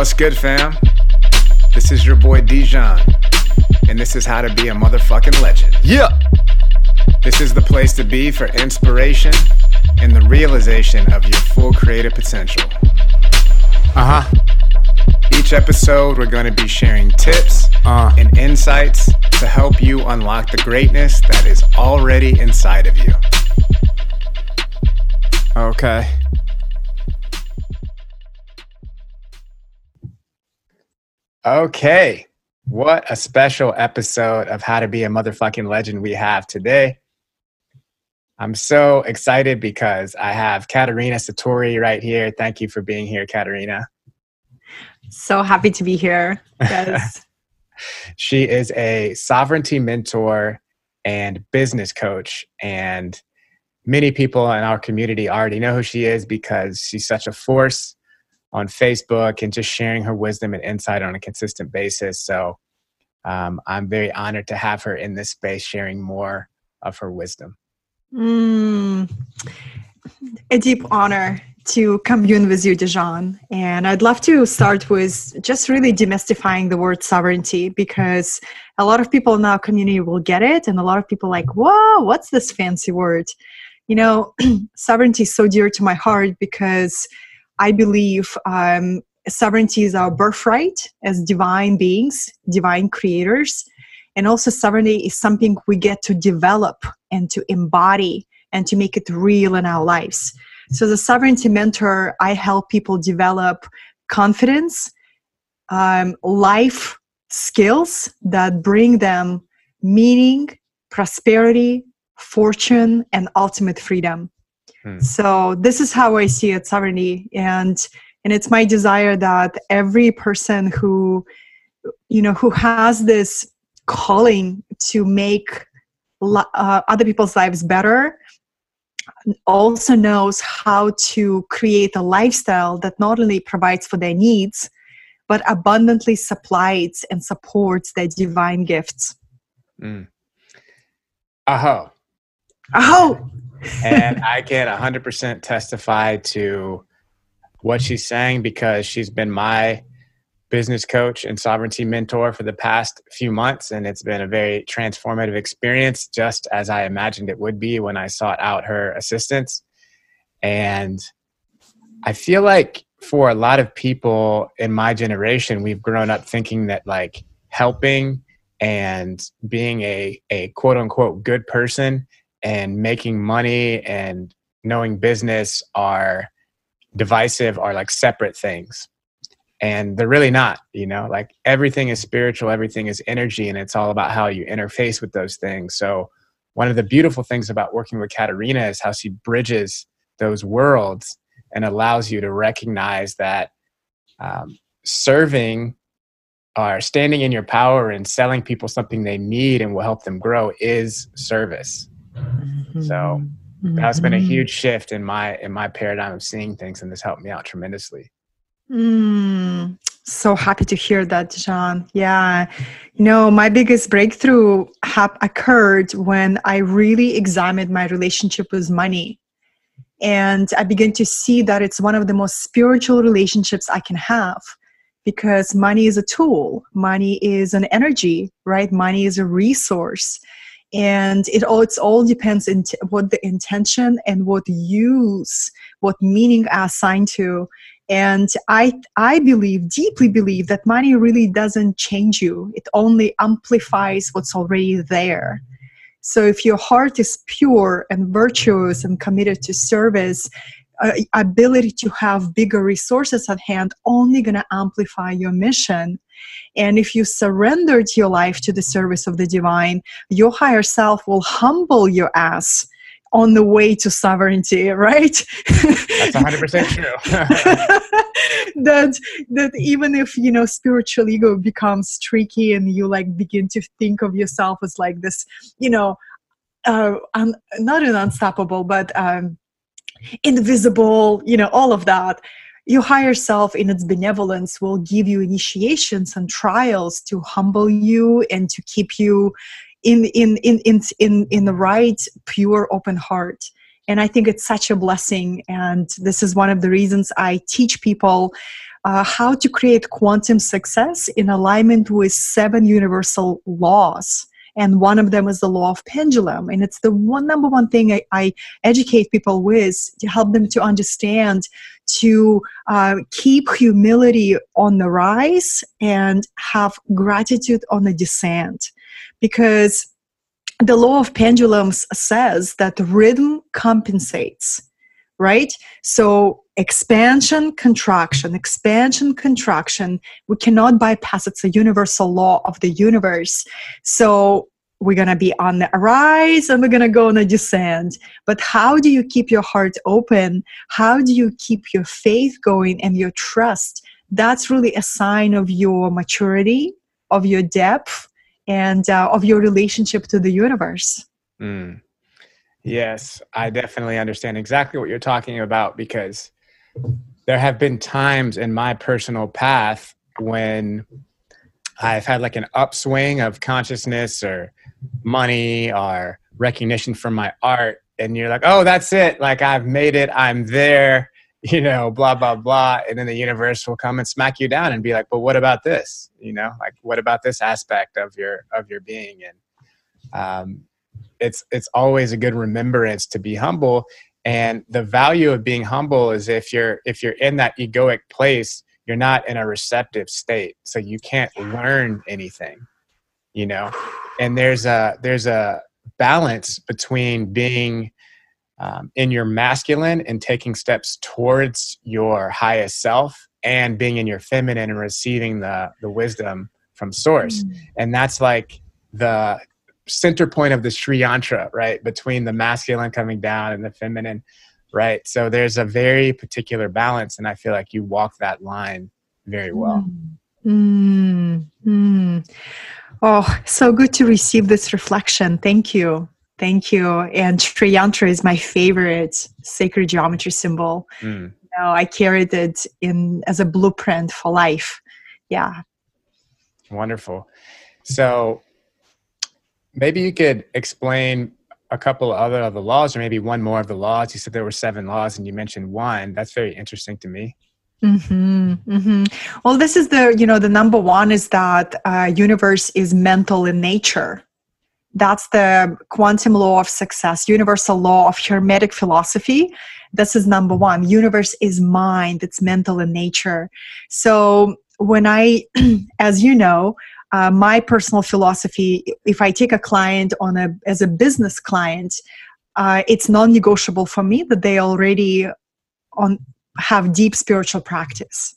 What's good, fam? This is your boy Dijon, and this is how to be a motherfucking legend. Yeah. This is the place to be for inspiration and the realization of your full creative potential. Uh huh. Each episode, we're going to be sharing tips Uh. and insights to help you unlock the greatness that is already inside of you. Okay. Okay. What a special episode of How to Be a Motherfucking Legend we have today. I'm so excited because I have Katerina Satori right here. Thank you for being here, Katerina. So happy to be here. Yes. She is a sovereignty mentor and business coach. And many people in our community already know who she is because she's such a force on Facebook and just sharing her wisdom and insight on a consistent basis. So um, I'm very honored to have her in this space sharing more of her wisdom. Mm, a deep honor to commune with you, Dijon. And I'd love to start with just really demystifying the word sovereignty because a lot of people in our community will get it, and a lot of people like, whoa, what's this fancy word? You know, sovereignty is so dear to my heart because I believe um, sovereignty is our birthright as divine beings, divine creators. And also, sovereignty is something we get to develop and to embody and to make it real in our lives. So, as a sovereignty mentor, I help people develop confidence, um, life skills that bring them meaning, prosperity, fortune, and ultimate freedom. Hmm. So, this is how I see it, sovereignty. And and it's my desire that every person who you know who has this calling to make uh, other people's lives better also knows how to create a lifestyle that not only provides for their needs but abundantly supplies and supports their divine gifts Mm. Aho. oh and I can 100% testify to what she's saying because she's been my business coach and sovereignty mentor for the past few months. And it's been a very transformative experience, just as I imagined it would be when I sought out her assistance. And I feel like for a lot of people in my generation, we've grown up thinking that like helping and being a, a quote unquote good person and making money and knowing business are divisive are like separate things. And they're really not you know? Like everything is spiritual everything is energy and it's all about how you interface with those things. So one of the beautiful things about working with katerina is how she bridges those worlds and allows you to recognize that um, serving or standing in your power and selling people something they need and will help them grow is service so that's been a huge shift in my in my paradigm of seeing things and this helped me out tremendously Mm, so happy to hear that, John. Yeah. You know, my biggest breakthrough hap- occurred when I really examined my relationship with money. And I began to see that it's one of the most spiritual relationships I can have because money is a tool, money is an energy, right? Money is a resource. And it all it's all depends on t- what the intention and what use, what meaning are assigned to. And i i believe deeply believe that money really doesn't change you. It only amplifies what's already there. So if your heart is pure and virtuous and committed to service uh, ability to have bigger resources at hand only going to amplify your mission. And if you surrendered your life to the service of the divine your higher self will humble your ass on the way to sovereignty right? That's 100% true. That that even if you know spiritual ego becomes tricky and you like begin to think of yourself as like this you know uh un, not an unstoppable but um invisible you know all of that your higher self in its benevolence will give you initiations and trials to humble you and to keep you in in in in in, in the right pure open heart And I think it's such a blessing. And this is one of the reasons I teach people uh, how to create quantum success in alignment with seven universal laws and one of them is the law of pendulum. And it's the one number one thing i, I educate people with to help them to understand to uh, keep humility on the rise and have gratitude on the descent. Because the law of pendulums says that rhythm compensates right? So expansion contraction. Expansion contraction. We cannot bypass. It's a universal law of the universe. So we're going to be on the rise and we're going to go on a descent. But how do you keep your heart open? How do you keep your faith going and your trust? That's really a sign of your maturity of your depth and uh, of your relationship to the universe. Mm. yes i definitely understand exactly what you're talking about because there have been times in my personal path when I've had like an upswing of consciousness or money or recognition from my art. And you're like, oh, that's it. Like I've made it. I'm there, you know, blah, blah, blah. And then the universe will come and smack you down and be like, but what about this? You know, like what about this aspect of your, of your being? And um, it's, it's always a good remembrance to be humble and the value of being humble is if you're if you're in that egoic place you're not in a receptive state. So you can't learn anything you know? And there's a there's a balance between being um, in your masculine and taking steps towards your highest self and being in your feminine and receiving the the wisdom from source. Mm. and that's like the center point of the Sri Yantra, right? Between the masculine coming down and the feminine, right? So there's a very particular balance, and I feel like you walk that line very well. Mm, mm. Oh, so good to receive this reflection. Thank you. Thank you. And Sri Yantra is my favorite sacred geometry symbol. Mm. You know, I carried it in as a blueprint for life. Yeah. Wonderful. So Maybe you could explain a couple other of the laws, or maybe one more of the laws. You said there were seven laws, and you mentioned one. That's very interesting to me. Mm-hmm, mm-hmm. Well, this is the you know the number one is that uh, universe is mental in nature. That's the quantum law of success, universal law of hermetic philosophy. This is number one. Universe is mind. It's mental in nature. So when I, as you know, uh, my personal philosophy if i take a client on a as a business client uh, it's non-negotiable for me that they already on have deep spiritual practice.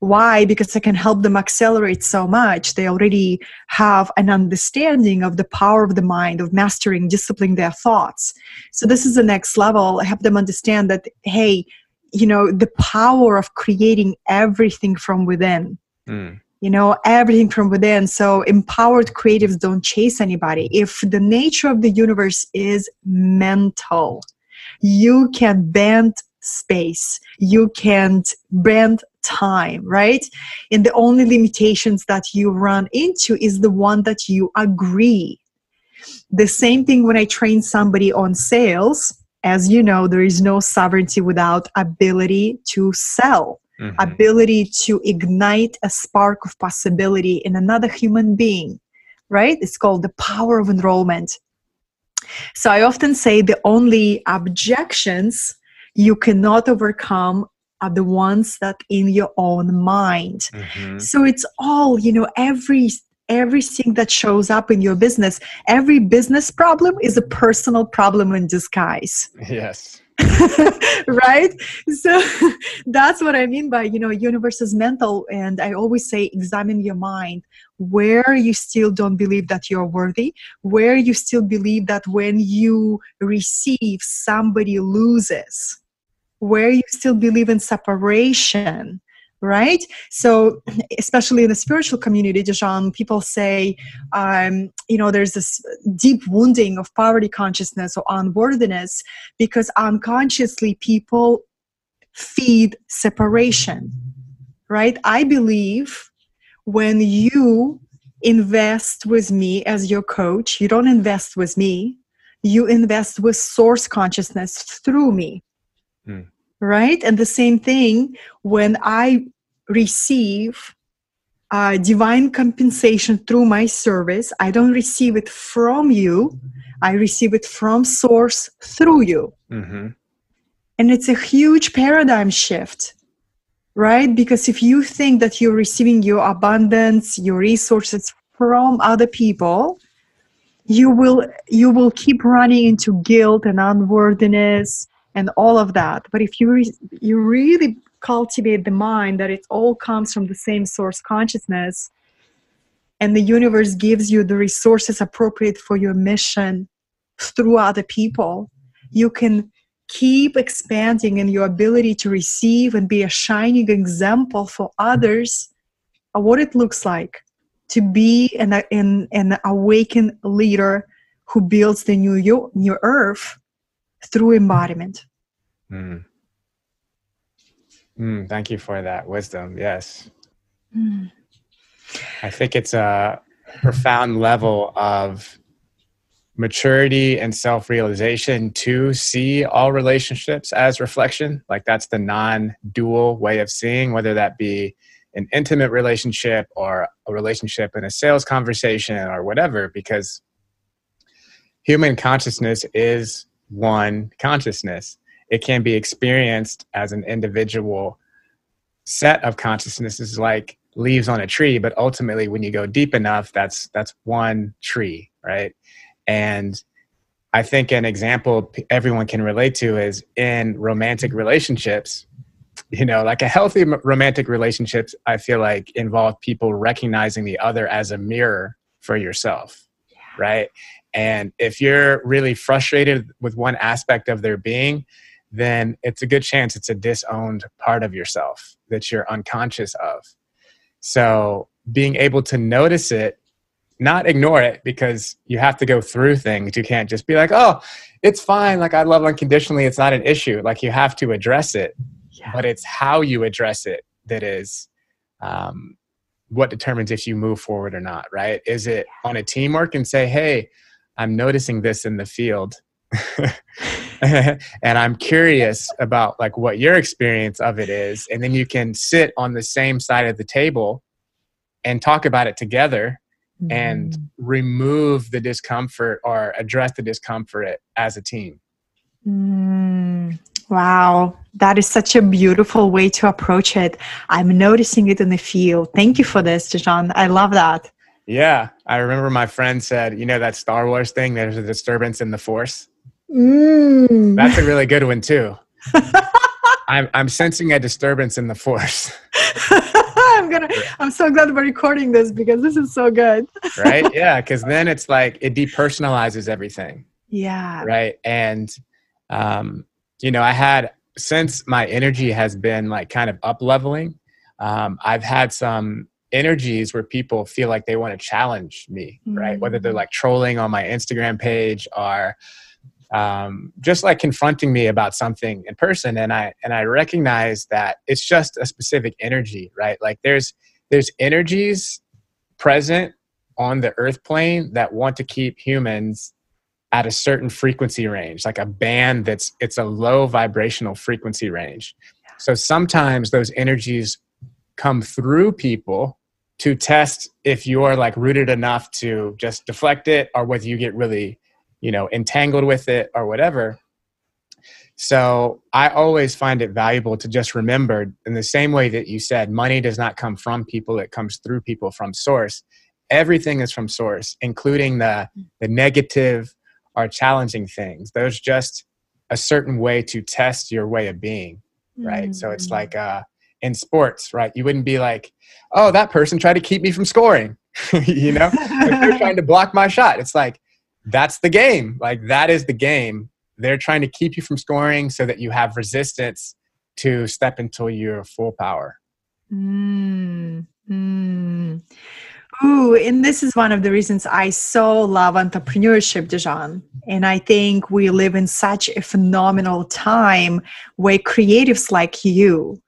Why? Because i can help them accelerate so much they already have an understanding of the power of the mind of mastering disciplining their thoughts. So this is the next level. I help them understand that hey you know the power of creating everything from within. Mm you know everything from within. So empowered creatives don't chase anybody. If the nature of the universe is mental you can bend space. You can't bend time right? And the only limitations that you run into is the one that you agree. The same thing when i train somebody on sales. As you know there is no sovereignty without ability to sell mm-hmm. ability to ignite a spark of possibility in another human being, right? It's called the power of enrollment. So I often say the only objections you cannot overcome are the ones that in your own mind. Mm-hmm. So it's all, you know, every everything that shows up in your business, every business problem is a personal problem in disguise. Yes. right? So that's what i mean by you know universe is mental and i always say examine your mind. Where you still don't believe that you're worthy where you still believe that when you receive somebody loses where you still believe in separation right so especially in the spiritual community Dijon, people say um, you know there's this deep wounding of poverty consciousness or unworthiness because unconsciously people feed separation right i believe when you invest with me as your coach you don't invest with me you invest with source consciousness through me. Hmm. Right? And the same thing when I receive uh, divine compensation through my service, I don't receive it from you, I receive it from source through you. Mm-hmm. And it's a huge paradigm shift, right? Because if you think that you're receiving your abundance, your resources from other people, you will you will keep running into guilt and unworthiness and all of that. But if you re- you really cultivate the mind that it all comes from the same source consciousness and the universe gives you the resources appropriate for your mission through other people you can keep expanding in your ability to receive and be a shining example for others of what it looks like to be an, an, an awakened leader who builds the new, new earth through embodiment. Mm. Mm, thank you for that wisdom. Yes. Mm. I think it's a profound level of maturity and self realization to see all relationships as reflection. Like that's the non dual way of seeing, whether that be an intimate relationship or a relationship in a sales conversation or whatever, because human consciousness is one consciousness it can be experienced as an individual set of consciousnesses like leaves on a tree but ultimately when you go deep enough that's that's one tree right? And i think an example everyone can relate to is in romantic relationships you know like a healthy romantic relationships i feel like involve people recognizing the other as a mirror for yourself right? And if you're really frustrated with one aspect of their being then it's a good chance it's a disowned part of yourself that you're unconscious of. So being able to notice it, not ignore it because you have to go through things. You can't just be like, oh, it's fine. Like I love unconditionally. It's not an issue. Like you have to address it, yeah. but it's how you address it that is um, what determines if you move forward or not, right? Is it on a teamwork and say, hey, I'm noticing this in the field. and I'm curious about like what your experience of it is. And then you can sit on the same side of the table and talk about it together mm. and remove the discomfort or address the discomfort as a team. Mm. Wow, that is such a beautiful way to approach it. I'm noticing it in the field. Thank you for this, Dijon. I love that. Yeah, I remember my friend said, you know, that Star Wars thing, there's a disturbance in the force. Mm. That's a really good one too. I'm I'm sensing a disturbance in the force. I'm gonna. I'm so glad we're recording this because this is so good. right? Yeah, because then it's like it depersonalizes everything. Yeah. Right. And um, you know, I had since my energy has been like kind of up leveling. Um, I've had some energies where people feel like they want to challenge me, mm right? Whether they're mm. like trolling on my Instagram page or um, just like confronting me about something in person and i and i recognize that it's just a specific energy right? Like there's there's energies present on the earth plane that want to keep humans at a certain frequency range like a band that's it's a low vibrational frequency range. So sometimes those energies come through people to test if you're like rooted enough to just deflect it or whether you get really you know entangled with it or whatever. So i always find it valuable to just remember in the same way that you said money does not come from people it comes through people from source. Everything is from source including the the negative or challenging things. There's just a certain way to test your way of being right? Mm-hmm. so it's mm. like uh in sports right? You wouldn't be like oh that person tried to keep me from scoring you know? They're trying to block my shot. It's like that's the game. Like that is the game. They're trying to keep you from scoring so that you have resistance to step into your full power. Mm, mm. Ooh, and this is one of the reasons I so love entrepreneurship, Dijon. And I think we live in such a phenomenal time where creatives like you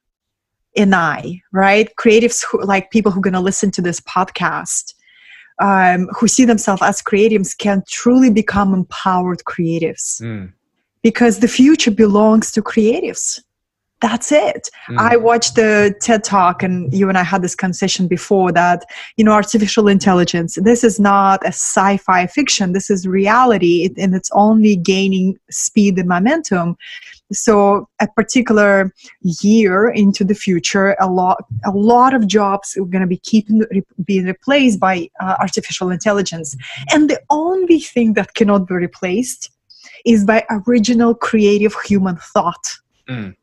and I, right? Creatives who like people who are going to listen to this podcast um, who see themselves as creatives can truly become empowered creatives Mm. because the future belongs to creatives that's it. Mm. i watched the ted talk and you and i had this conversation before that you know artificial intelligence this is not a sci-fi fiction. This is reality. And it's only gaining speed and momentum. So a particular year into the future a lot a lot of jobs are going to be keeping being replaced by uh, artificial intelligence. And the only thing that cannot be replaced is by original creative human thought. Mm.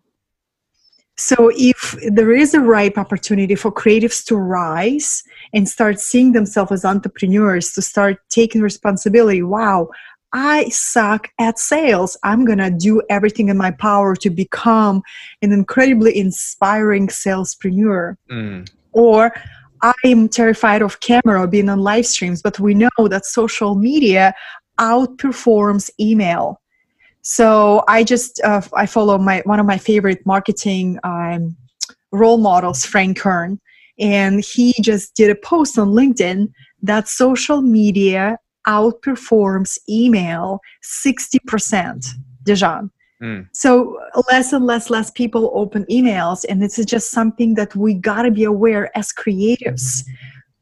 So if there is a ripe opportunity for creatives to rise and start seeing themselves as entrepreneurs to start taking responsibility wow I suck at sales. I'm going to do everything in my power to become an incredibly inspiring salespreneur. Mm. Or I'm terrified of camera or being on live streams, but we know that social media outperforms email. So I just uh, I follow my one of my favorite marketing um, role models, Frank Kern, and he just did a post on LinkedIn that social media outperforms email 60%. Dijon. Mm. So less and less less people open emails, and this is just something that we gotta be aware as creatives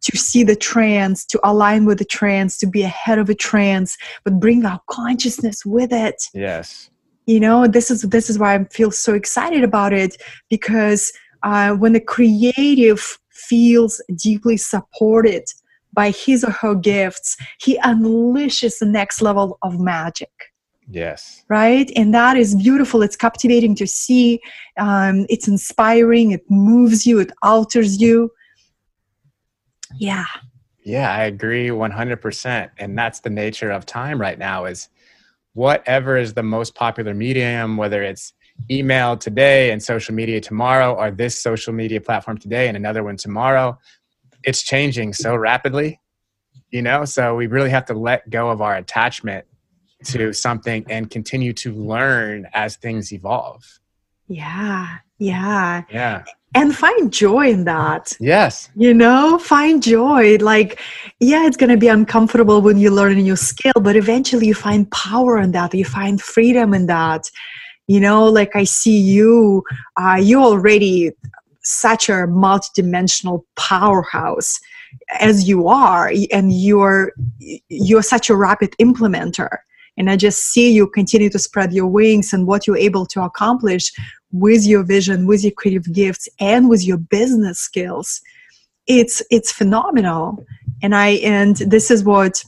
to see the trends, to align with the trends, to be ahead of the trends, but bring our consciousness with it. Yes. you know this is this is why i feel so excited about it because uh, when the creative feels deeply supported by his or her gifts he unleashes the next level of magic. Yes. right? And that is beautiful. It's captivating to see um, it's inspiring. It moves you. It alters you yeah Yeah, I agree 100%. And that's the nature of time right now is whatever is the most popular medium, whether it's email today and social media tomorrow, or this social media platform today and another one tomorrow, it's changing so rapidly, you know? So we really have to let go of our attachment to something and continue to learn as things evolve. yeah yeah. Yeah. and find joy in that. Yes. you know find joy. Like yeah it's going to be uncomfortable when you learn a new skill but eventually you find power in that. You find freedom in that. You know like i see you uh, you already such a multidimensional powerhouse as you are and you're you're such a rapid implementer and i just see you continue to spread your wings and what you're able to accomplish with your vision with your creative gifts and with your business skills. It's it's phenomenal. And i and this is what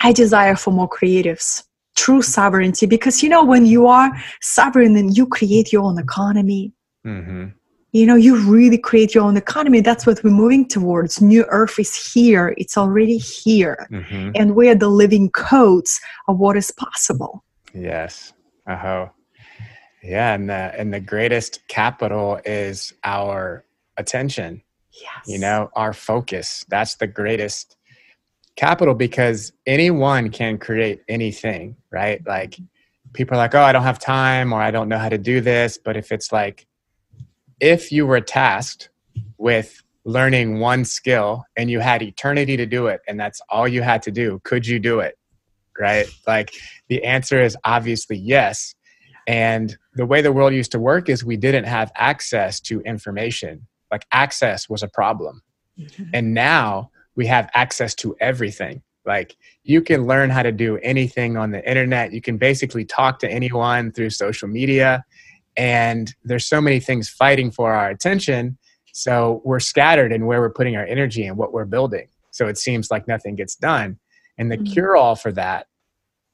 i desire for more creatives. True sovereignty. Because you know when you are sovereign and you create your own economy. Hmm you know you really create your own economy that's what we're moving towards new earth is here it's already here hmm and we are the living codes of what is possible Yes. Uh-huh. Yeah, and the and the greatest capital is our attention, yes you know, our focus. That's the greatest capital because anyone can create anything, right? Like people are like, "Oh, I don't have time or I don't know how to do this." But if it's like if you were tasked with learning one skill and you had eternity to do it and that's all you had to do, could you do it? Right? Like the answer is obviously yes. And the way the world used to work is we didn't have access to information. Like access was a problem. Mm-hmm. And now we have access to everything. Like you can learn how to do anything on the internet. You can basically talk to anyone through social media. And there's so many things fighting for our attention. So we're scattered in where we're putting our energy and what we're building. So it seems like nothing gets done. And the Mhm. cure all for that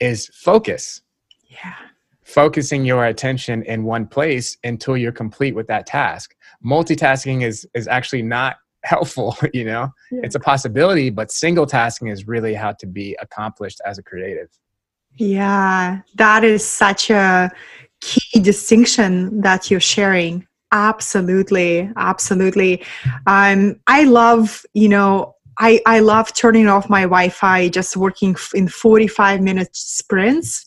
is focus yeah focusing your attention in one place until you're complete with that task. Multitasking is is actually not helpful, you know. Yeah. It's a possibility, but single tasking is really how to be accomplished as a creative. Yeah, that is such a key distinction that you're sharing. Absolutely, absolutely. Um, I love, you know, I, I love turning off my Wi-Fi, just working in 45 minute sprints.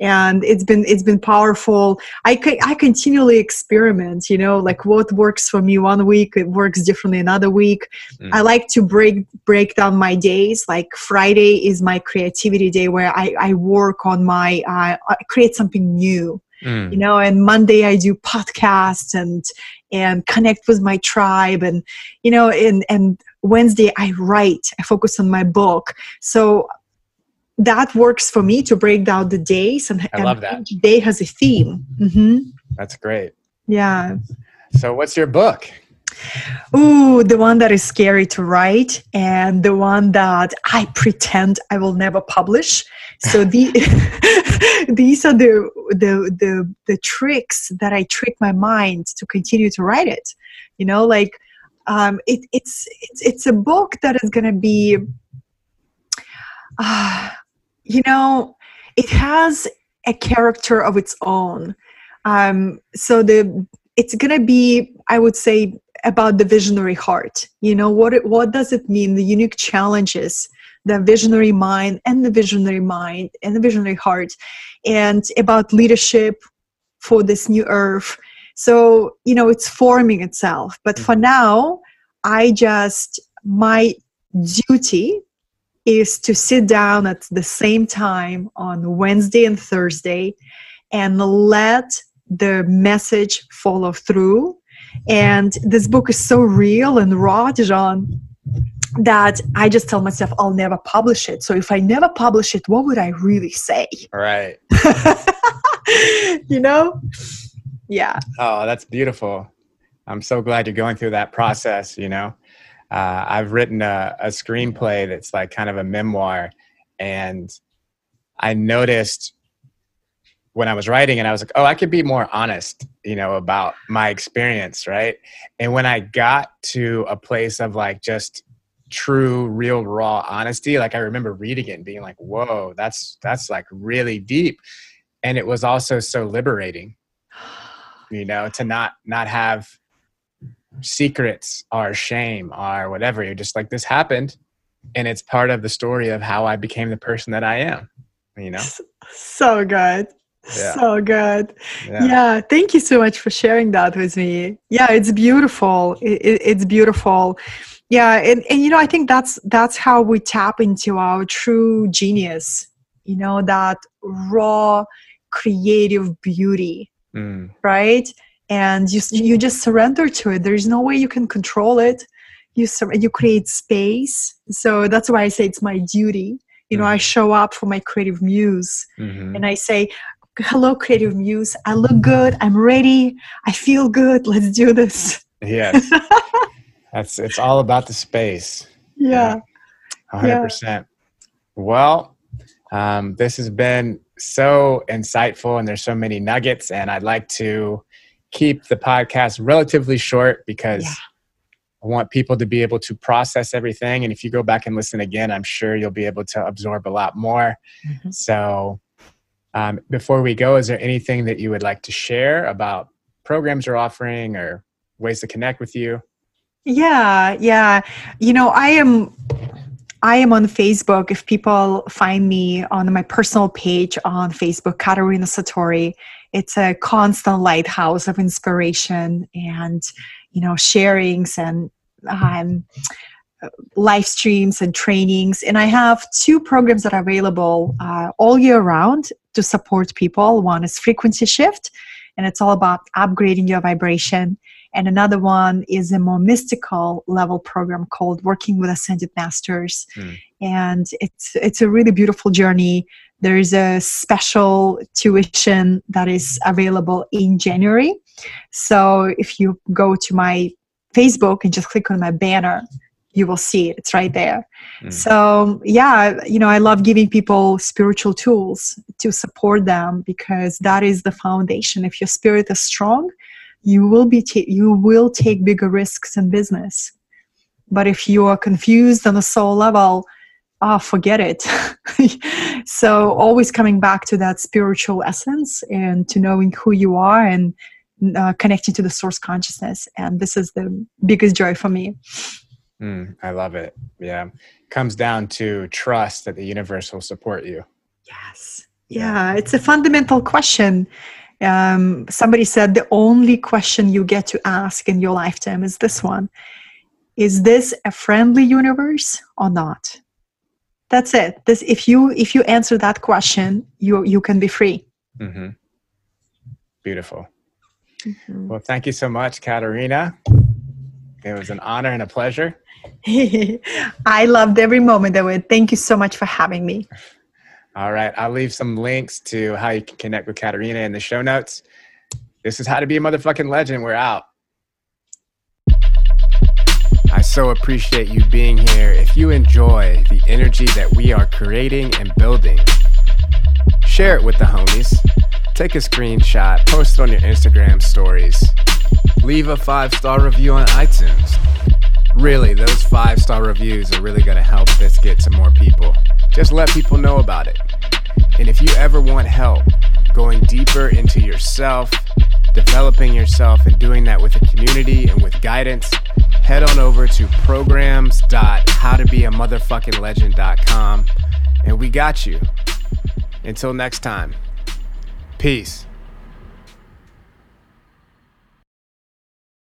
and it's been it's been powerful i i continually experiment you know like what works for me one week it works differently another week Mm. i like to break break down my days like friday is my creativity day where i i work on my uh, I create something new Mm. you know and monday i do podcasts and and connect with my tribe and you know and and wednesday i write i focus on my book so that works for me to break down the days and, I love that. each day has a theme hmm That's great. yeah So, what's your book? Ooh, the one that is scary to write and the one that I pretend I will never publish. So the these are the, the the the tricks that I trick my mind to continue to write it. You know, like um, it, it's it's it's a book that is gonna be, uh, you know, it has a character of its own. Um, so the it's gonna be, I would say, about the visionary heart. You know what it, what does it mean? The unique challenges the visionary mind and the visionary mind and the visionary heart and about leadership for this new earth. So you know it's forming itself. But mm. for now i just my duty is to sit down at the same time on wednesday and thursday and let the message follow through and this book is so real and raw, Dijon, that I just tell myself I'll never publish it. So if I never publish it, what would I really say? Right. you know? Yeah. Oh, that's beautiful. I'm so glad you're going through that process. You know, uh, I've written a, a screenplay that's like kind of a memoir, and I noticed when I was writing, and I was like, oh, I could be more honest, you know, about my experience, right? And when I got to a place of like just true, real, raw honesty, like I remember reading it and being like, whoa, that's that's like really deep, and it was also so liberating you know to not not have secrets or shame or whatever you're just like this happened and it's part of the story of how i became the person that i am you know So good. Yeah. So good. yeah, Yeah. Thank you so much for sharing that with me. Yeah, it's beautiful. It, it, it's beautiful. Yeah, and, and you know, I think that's that's how we tap into our true genius. You know, that raw, creative beauty, Mm, right? And you you just surrender to it. There's no way you can control it. You sur- you create space. So that's why I say it's my duty. You know, I Mhm. show up for my creative muse mhm. and I say, Hello, creative muse. I look good. I'm ready. I feel good. Let's do this. yes that's it's all about the space Yeah. 100% well um, this has been so insightful and there's so many nuggets and i'd like to keep the podcast relatively short because Yeah. i want people to be able to process everything and if you go back and listen again i'm sure you'll be able to absorb a lot more Mhm. so um, before we go is there anything that you would like to share about programs you're offering or ways to connect with you Yeah. Yeah. You know, I am. I am on Facebook. If people find me on my personal page on Facebook, Katerina Satori, it's a constant lighthouse of inspiration and, you know, sharings and um, live streams and trainings. And I have two programs that are available uh, all year round to support people. One is Frequency Shift, and it's all about upgrading your vibration. And another one is a more mystical level program called Working with Ascended Masters. Hmm. And it's it's a really beautiful journey. There is a special tuition that is available in January. So if you go to my Facebook and just click on my banner, you will see it. It's right there. Hmm. So yeah, you know, I love giving people spiritual tools to support them because that is the foundation. If your spirit is strong, you will be ta- you will take bigger risks in business. But if you are confused on a soul level, ah, forget it. so always coming back to that spiritual essence and to knowing who you are and uh, connecting to the source consciousness. And this is the biggest joy for me. Mm, I love it. Yeah. Comes down to trust that the universe will support you. Yes. yeah it's a fundamental question um, somebody said the only question you get to ask in your lifetime is this one is this a friendly universe or not that's it this if you if you answer that question you you can be free mm-hmm. beautiful mm-hmm. well thank you so much katerina it was an honor and a pleasure i loved every moment of it thank you so much for having me all right. I'll leave some links to how you can connect with Katerina in the show notes. This is how to be a motherfucking legend. We're out. I so appreciate you being here. If you enjoy the energy that we are creating and building, share it with the homies. Take a screenshot, post it on your Instagram stories. Leave a five star review on iTunes. Really, those five star reviews are really going to help this get to more people. Just let people know about it. And if you ever want help going deeper into yourself, developing yourself, and doing that with a community and with guidance, head on over to programs.howtobeamotherfuckinglegend.com and we got you. Until next time, peace.